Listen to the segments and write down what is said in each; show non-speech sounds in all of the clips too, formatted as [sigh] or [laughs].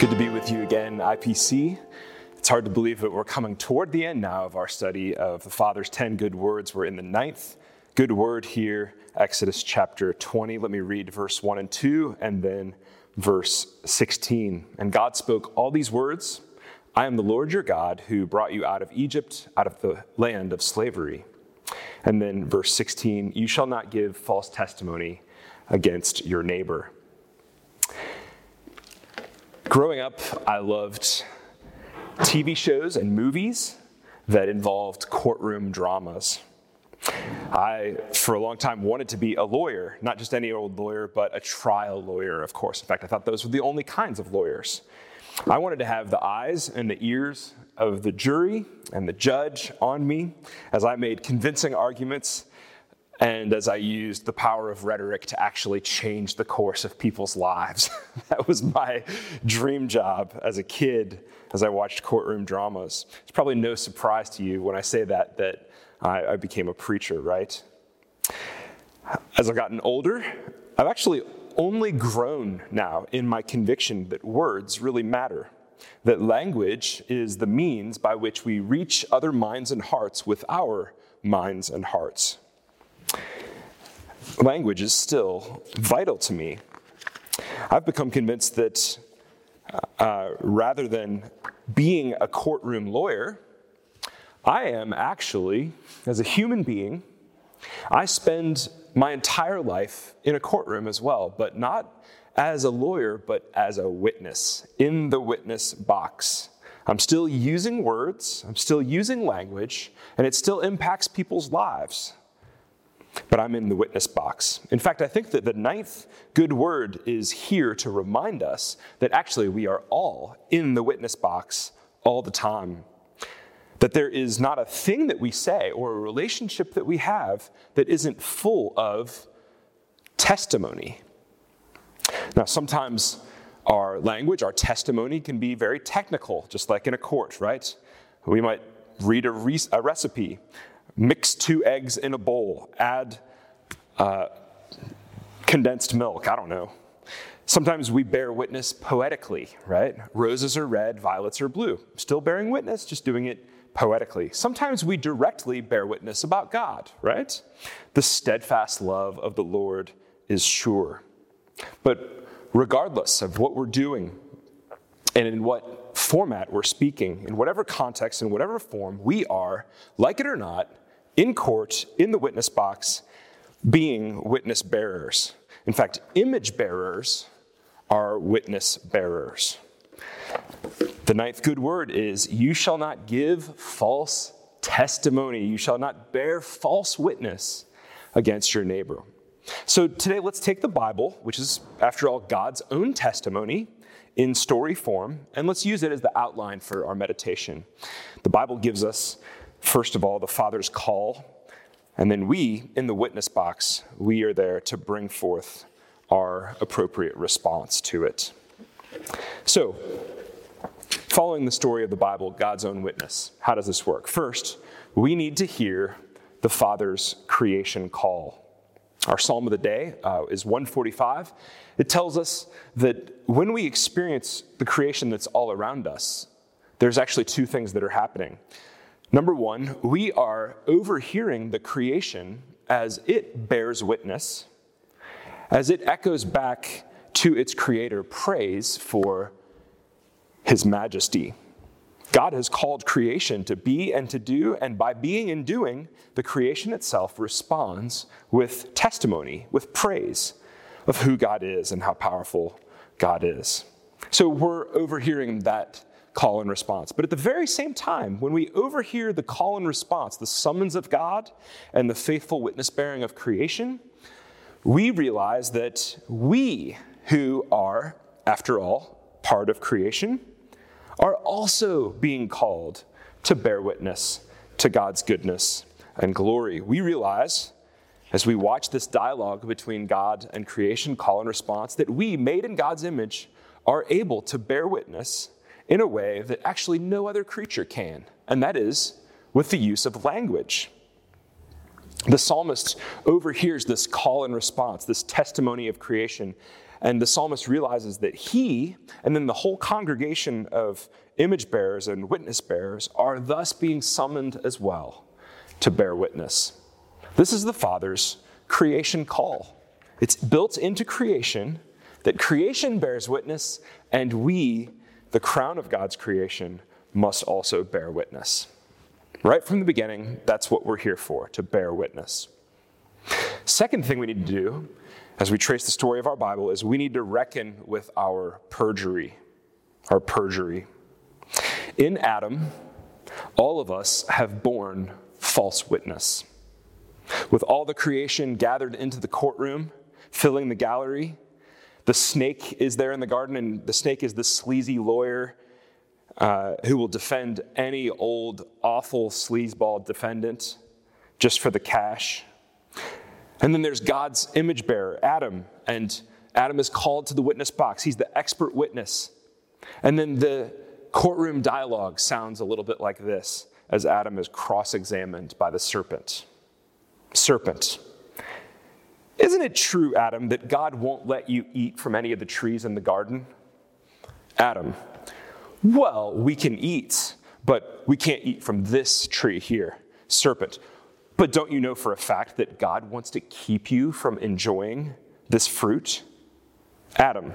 Good to be with you again, IPC. It's hard to believe that we're coming toward the end now of our study of the Father's 10 good words. We're in the ninth good word here, Exodus chapter 20. Let me read verse 1 and 2 and then verse 16. And God spoke all these words I am the Lord your God who brought you out of Egypt, out of the land of slavery. And then verse 16 You shall not give false testimony against your neighbor. Growing up, I loved TV shows and movies that involved courtroom dramas. I, for a long time, wanted to be a lawyer, not just any old lawyer, but a trial lawyer, of course. In fact, I thought those were the only kinds of lawyers. I wanted to have the eyes and the ears of the jury and the judge on me as I made convincing arguments and as I used the power of rhetoric to actually change the course of people's lives. [laughs] that was my dream job as a kid as I watched courtroom dramas. It's probably no surprise to you when I say that, that I, I became a preacher, right? As I've gotten older, I've actually only grown now in my conviction that words really matter, that language is the means by which we reach other minds and hearts with our minds and hearts language is still vital to me. I've become convinced that uh, rather than being a courtroom lawyer, I am actually, as a human being, I spend my entire life in a courtroom as well, but not as a lawyer, but as a witness in the witness box. I'm still using words, I'm still using language, and it still impacts people's lives but I'm in the witness box. In fact, I think that the ninth good word is here to remind us that actually we are all in the witness box all the time. That there is not a thing that we say or a relationship that we have that isn't full of testimony. Now, sometimes our language, our testimony can be very technical, just like in a court, right? We might read a, re- a recipe mix two eggs in a bowl, add uh, condensed milk, I don't know. Sometimes we bear witness poetically, right? Roses are red, violets are blue. Still bearing witness, just doing it poetically. Sometimes we directly bear witness about God, right? The steadfast love of the Lord is sure. But regardless of what we're doing and in what format we're speaking, in whatever context, in whatever form, we are, like it or not, in court, in the witness box, being witness bearers. In fact, image bearers are witness bearers. The ninth good word is you shall not give false testimony, you shall not bear false witness against your neighbor. So today, let's take the Bible, which is, after all, God's own testimony in story form, and let's use it as the outline for our meditation. The Bible gives us First of all, the Father's call, and then we, in the witness box, we are there to bring forth our appropriate response to it. So, following the story of the Bible, God's own witness, how does this work? First, we need to hear the Father's creation call. Our psalm of the day uh, is 145. It tells us that when we experience the creation that's all around us, there's actually two things that are happening. Number one, we are overhearing the creation as it bears witness, as it echoes back to its creator praise for his majesty. God has called creation to be and to do, and by being and doing, the creation itself responds with testimony, with praise of who God is and how powerful God is. So we're overhearing that call and response. But at the very same time, when we overhear the call and response, the summons of God and the faithful witness bearing of creation, we realize that we, who are, after all, part of creation, are also being called to bear witness to God's goodness and glory. We realize, as we watch this dialogue between God and creation, call and response, that we, made in God's image, are able to bear witness in a way that actually no other creature can, and that is with the use of language. The psalmist overhears this call and response, this testimony of creation, and the psalmist realizes that he and then the whole congregation of image bearers and witness bearers are thus being summoned as well to bear witness. This is the Father's creation call. It's built into creation that creation bears witness, and we, the crown of God's creation, must also bear witness. Right from the beginning, that's what we're here for, to bear witness. Second thing we need to do as we trace the story of our Bible is we need to reckon with our perjury. Our perjury. In Adam, all of us have borne false witness. With all the creation gathered into the courtroom, filling the gallery, the snake is there in the garden, and the snake is the sleazy lawyer uh, who will defend any old, awful sleazeball defendant just for the cash. And then there's God's image bearer, Adam, and Adam is called to the witness box. He's the expert witness. And then the courtroom dialogue sounds a little bit like this as Adam is cross examined by the serpent. Serpent. Isn't it true, Adam, that God won't let you eat from any of the trees in the garden? Adam, well, we can eat, but we can't eat from this tree here. Serpent, but don't you know for a fact that God wants to keep you from enjoying this fruit? Adam,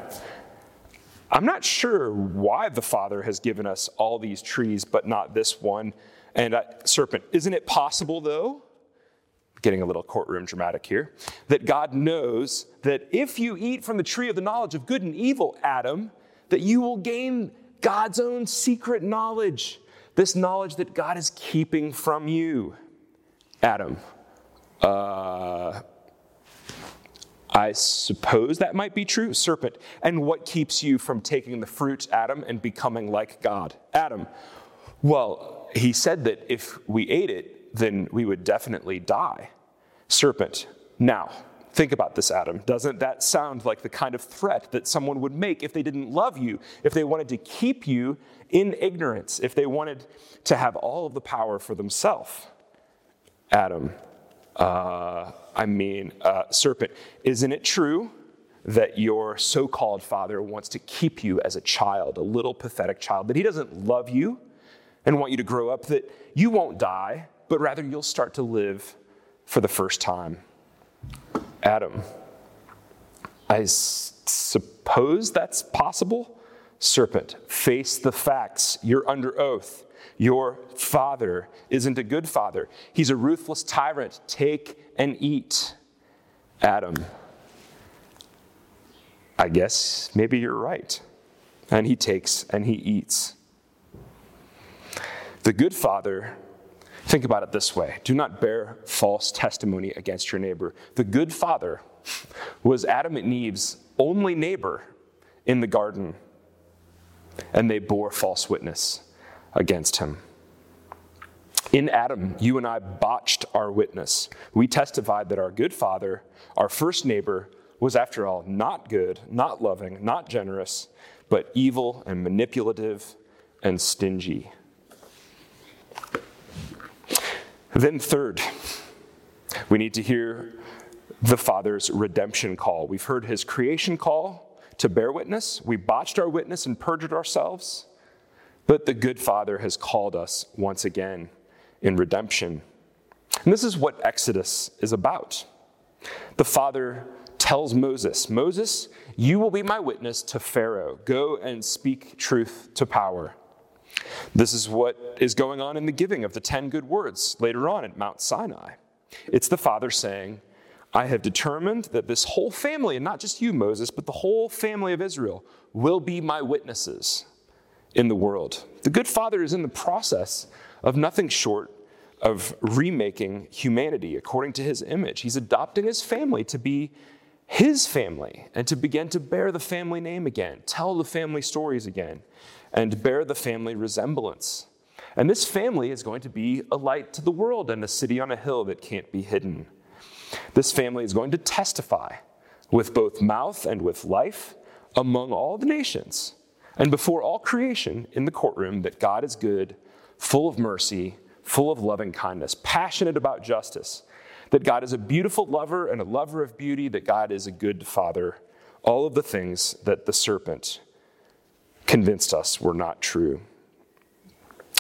I'm not sure why the Father has given us all these trees, but not this one. And uh, serpent, isn't it possible, though, getting a little courtroom dramatic here, that God knows that if you eat from the tree of the knowledge of good and evil, Adam, that you will gain God's own secret knowledge, this knowledge that God is keeping from you. Adam, uh, I suppose that might be true. Serpent, and what keeps you from taking the fruit, Adam, and becoming like God? Adam, well, he said that if we ate it, then we would definitely die. Serpent, now, think about this, Adam. Doesn't that sound like the kind of threat that someone would make if they didn't love you, if they wanted to keep you in ignorance, if they wanted to have all of the power for themselves? Adam, uh, I mean, uh, serpent, isn't it true that your so called father wants to keep you as a child, a little pathetic child, that he doesn't love you and want you to grow up, that you won't die, but rather you'll start to live for the first time? Adam, I s- suppose that's possible? Serpent, face the facts. You're under oath. Your father isn't a good father. He's a ruthless tyrant. Take and eat. Adam, I guess maybe you're right. And he takes and he eats. The good father, think about it this way do not bear false testimony against your neighbor. The good father was Adam and Eve's only neighbor in the garden, and they bore false witness against him. In Adam, you and I botched our witness. We testified that our good father, our first neighbor, was, after all, not good, not loving, not generous, but evil and manipulative and stingy. Then, third, we need to hear the Father's redemption call. We've heard his creation call to bear witness. We botched our witness and perjured ourselves. But the good Father has called us once again in redemption. And this is what Exodus is about. The Father tells Moses, Moses, you will be my witness to Pharaoh. Go and speak truth to power. This is what is going on in the giving of the 10 good words later on at Mount Sinai. It's the Father saying, I have determined that this whole family, and not just you, Moses, but the whole family of Israel, will be my witnesses in the world. The good father is in the process of nothing short of remaking humanity according to his image. He's adopting his family to be his family and to begin to bear the family name again, tell the family stories again, and bear the family resemblance. And this family is going to be a light to the world and a city on a hill that can't be hidden. This family is going to testify with both mouth and with life among all the nations and before all creation in the courtroom that God is good, full of mercy, full of loving kindness, passionate about justice, that God is a beautiful lover and a lover of beauty, that God is a good father. All of the things that the serpent convinced us were not true.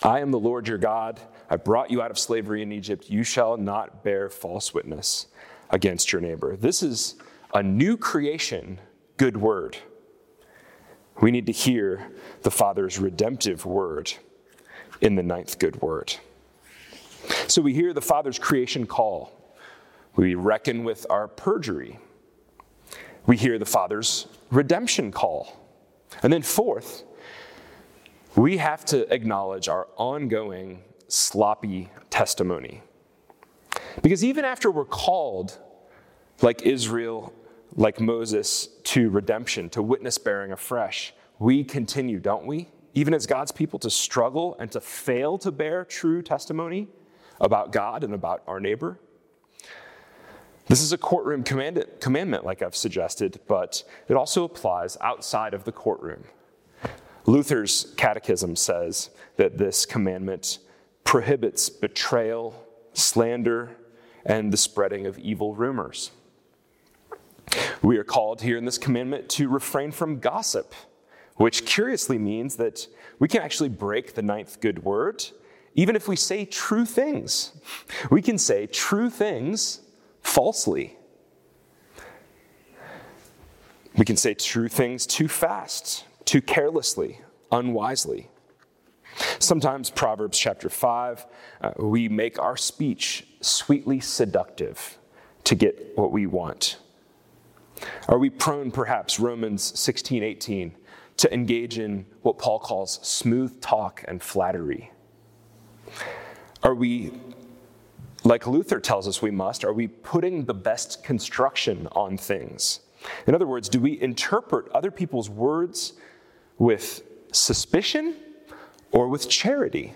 I am the Lord your God. I brought you out of slavery in Egypt. You shall not bear false witness against your neighbor. This is a new creation, good word. We need to hear the Father's redemptive word in the ninth good word. So we hear the Father's creation call. We reckon with our perjury. We hear the Father's redemption call. And then, fourth, we have to acknowledge our ongoing sloppy testimony. Because even after we're called, like Israel, like Moses, to redemption, to witness bearing afresh, we continue, don't we? Even as God's people, to struggle and to fail to bear true testimony about God and about our neighbor. This is a courtroom commandment, like I've suggested, but it also applies outside of the courtroom. Luther's catechism says that this commandment prohibits betrayal, slander, and the spreading of evil rumors. We are called here in this commandment to refrain from gossip, which curiously means that we can actually break the ninth good word even if we say true things. We can say true things falsely. We can say true things too fast, too carelessly, unwisely. Sometimes, Proverbs chapter 5, uh, we make our speech sweetly seductive to get what we want. Are we prone, perhaps, Romans 16, 18, to engage in what Paul calls smooth talk and flattery? Are we, like Luther tells us we must, are we putting the best construction on things? In other words, do we interpret other people's words with suspicion or with charity?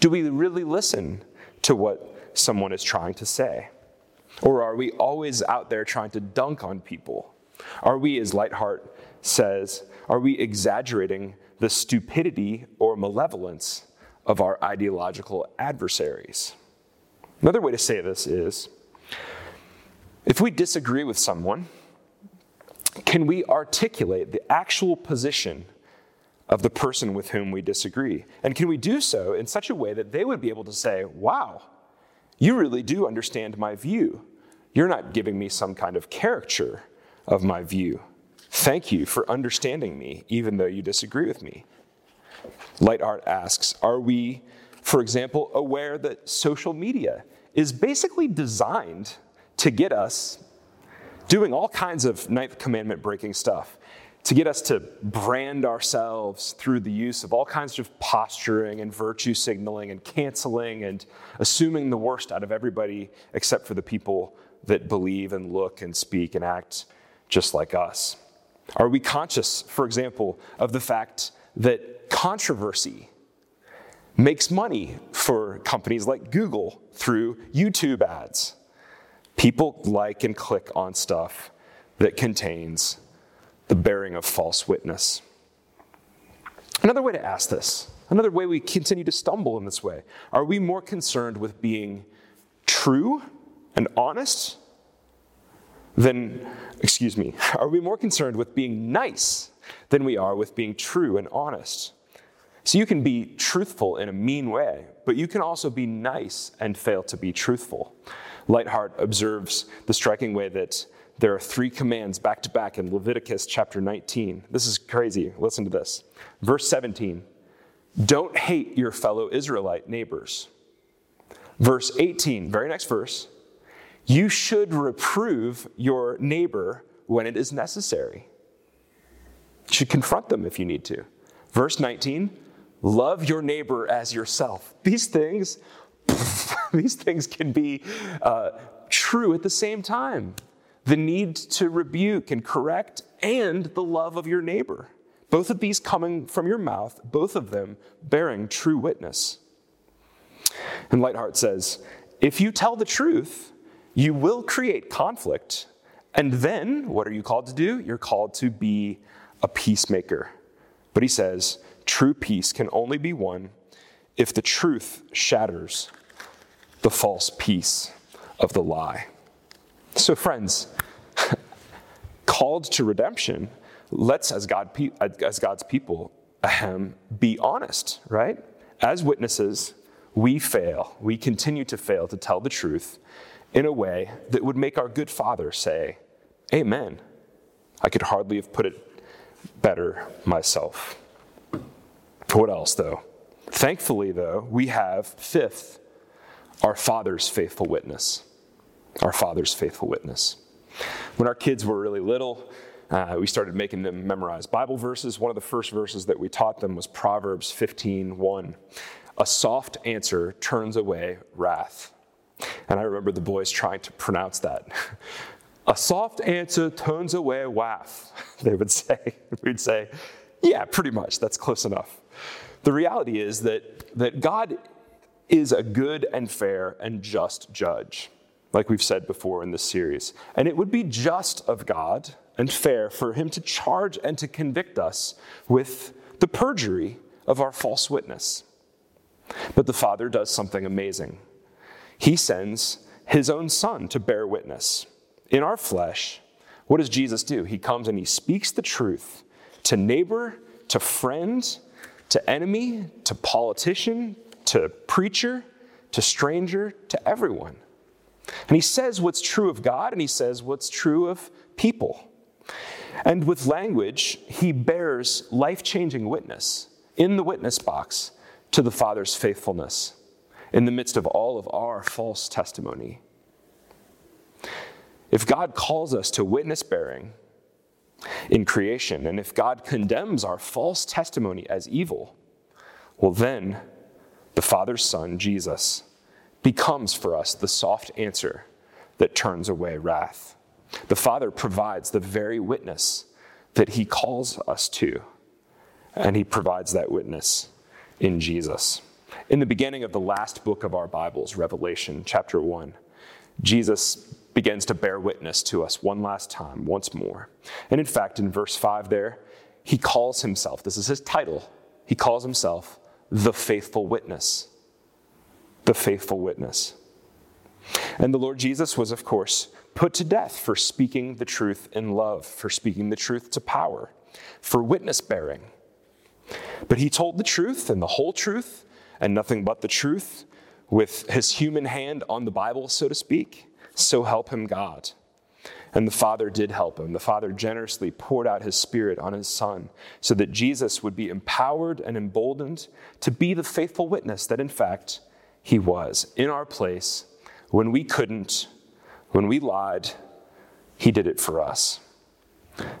Do we really listen to what someone is trying to say? Or are we always out there trying to dunk on people? Are we, as Leithart says, are we exaggerating the stupidity or malevolence of our ideological adversaries? Another way to say this is if we disagree with someone, can we articulate the actual position of the person with whom we disagree? And can we do so in such a way that they would be able to say, wow, you really do understand my view. You're not giving me some kind of caricature of my view. Thank you for understanding me, even though you disagree with me. Leithart asks Are we, for example, aware that social media is basically designed to get us doing all kinds of Ninth Commandment breaking stuff? to get us to brand ourselves through the use of all kinds of posturing and virtue signaling and canceling and assuming the worst out of everybody except for the people that believe and look and speak and act just like us? Are we conscious, for example, of the fact that controversy makes money for companies like Google through YouTube ads? People like and click on stuff that contains the bearing of false witness. Another way to ask this, another way we continue to stumble in this way, are we more concerned with being true and honest than, excuse me, are we more concerned with being nice than we are with being true and honest? So you can be truthful in a mean way, but you can also be nice and fail to be truthful. Leithart observes the striking way that there are three commands back to back in Leviticus chapter 19. This is crazy. Listen to this. Verse 17 Don't hate your fellow Israelite neighbors. Verse 18, very next verse. You should reprove your neighbor when it is necessary. You should confront them if you need to. Verse 19, love your neighbor as yourself. These things, [laughs] these things can be uh, true at the same time the need to rebuke and correct, and the love of your neighbor. Both of these coming from your mouth, both of them bearing true witness. And Leithart says, if you tell the truth, you will create conflict. And then, what are you called to do? You're called to be a peacemaker. But he says, true peace can only be won if the truth shatters the false peace of the lie. So, friends, [laughs] called to redemption, let's, as, God, as God's people, ahem, be honest, right? As witnesses, we fail. We continue to fail to tell the truth in a way that would make our good Father say, Amen. I could hardly have put it better myself. What else, though? Thankfully, though, we have, fifth, our Father's faithful witness. Our Father's faithful witness. When our kids were really little, uh, we started making them memorize Bible verses. One of the first verses that we taught them was Proverbs 15 1. A soft answer turns away wrath. And I remember the boys trying to pronounce that. [laughs] A soft answer turns away wrath, [laughs] they would say. We'd say, yeah, pretty much, that's close enough. The reality is that, that God is a good and fair and just judge, like we've said before in this series. And it would be just of God and fair for him to charge and to convict us with the perjury of our false witness. But the Father does something amazing. He sends his own Son to bear witness. In our flesh, what does Jesus do? He comes and he speaks the truth to neighbor, to friend, to enemy, to politician, to preacher, to stranger, to everyone. And he says what's true of God and he says what's true of people. And with language, he bears life changing witness in the witness box to the Father's faithfulness in the midst of all of our false testimony. If God calls us to witness bearing in creation, and if God condemns our false testimony as evil, well, then the Father's Son, Jesus, becomes for us the soft answer that turns away wrath. The Father provides the very witness that He calls us to, and He provides that witness in Jesus. In the beginning of the last book of our Bibles, Revelation chapter 1, Jesus begins to bear witness to us one last time, once more. And in fact, in verse 5 there, he calls himself, this is his title, he calls himself the faithful witness. The faithful witness. And the Lord Jesus was, of course, put to death for speaking the truth in love, for speaking the truth to power, for witness bearing. But he told the truth and the whole truth and nothing but the truth with his human hand on the Bible, so to speak. So help him God. And the Father did help him. The Father generously poured out his Spirit on his Son so that Jesus would be empowered and emboldened to be the faithful witness that, in fact, he was in our place when we couldn't, when we lied, he did it for us.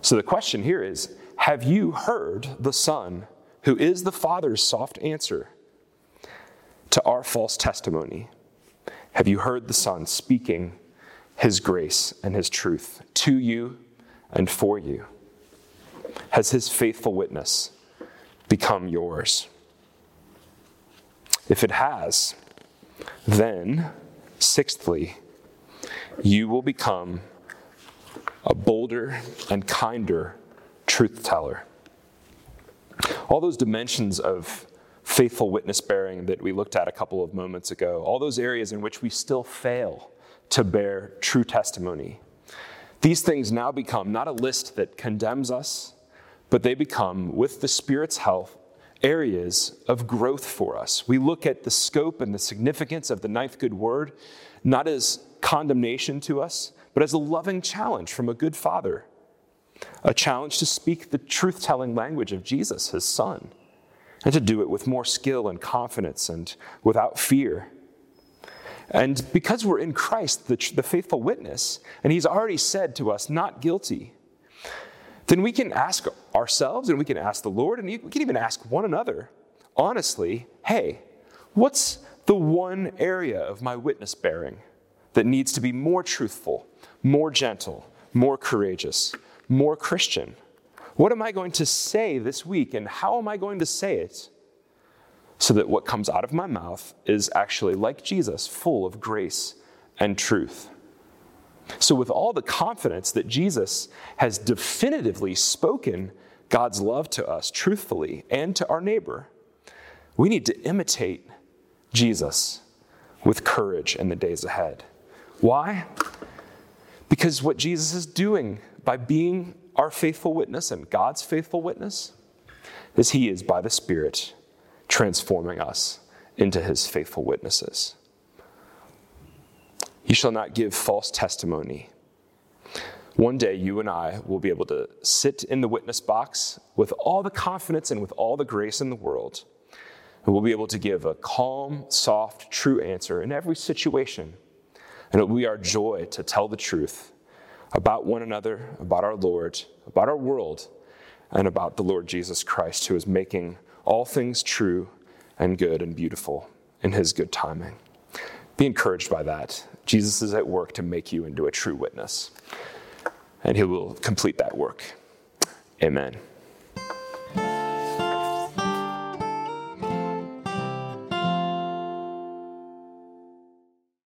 So the question here is Have you heard the Son, who is the Father's soft answer to our false testimony? Have you heard the Son speaking his grace and his truth to you and for you? Has his faithful witness become yours? If it has, then, sixthly, you will become a bolder and kinder truth teller. All those dimensions of faithful witness bearing that we looked at a couple of moments ago, all those areas in which we still fail to bear true testimony. These things now become not a list that condemns us, but they become, with the Spirit's help, areas of growth for us. We look at the scope and the significance of the ninth good word not as condemnation to us, but as a loving challenge from a good father, a challenge to speak the truth telling language of Jesus, his son, and to do it with more skill and confidence and without fear. And because we're in Christ, the, the faithful witness, and he's already said to us, not guilty, then we can ask ourselves and we can ask the Lord and we can even ask one another, honestly, hey, what's the one area of my witness bearing that needs to be more truthful, more gentle, more courageous, more Christian? What am I going to say this week and how am I going to say it so that what comes out of my mouth is actually, like Jesus, full of grace and truth. So, with all the confidence that Jesus has definitively spoken God's love to us truthfully and to our neighbor, we need to imitate Jesus with courage in the days ahead. Why? Because what Jesus is doing by being our faithful witness and God's faithful witness is He is, by the Spirit, transforming us into His faithful witnesses. You shall not give false testimony. One day, you and I will be able to sit in the witness box with all the confidence and with all the grace in the world. And we'll be able to give a calm, soft, true answer in every situation. And it will be our joy to tell the truth about one another, about our Lord, about our world, and about the Lord Jesus Christ, who is making all things true and good and beautiful in his good timing. Be encouraged by that. Jesus is at work to make you into a true witness, and he will complete that work. Amen.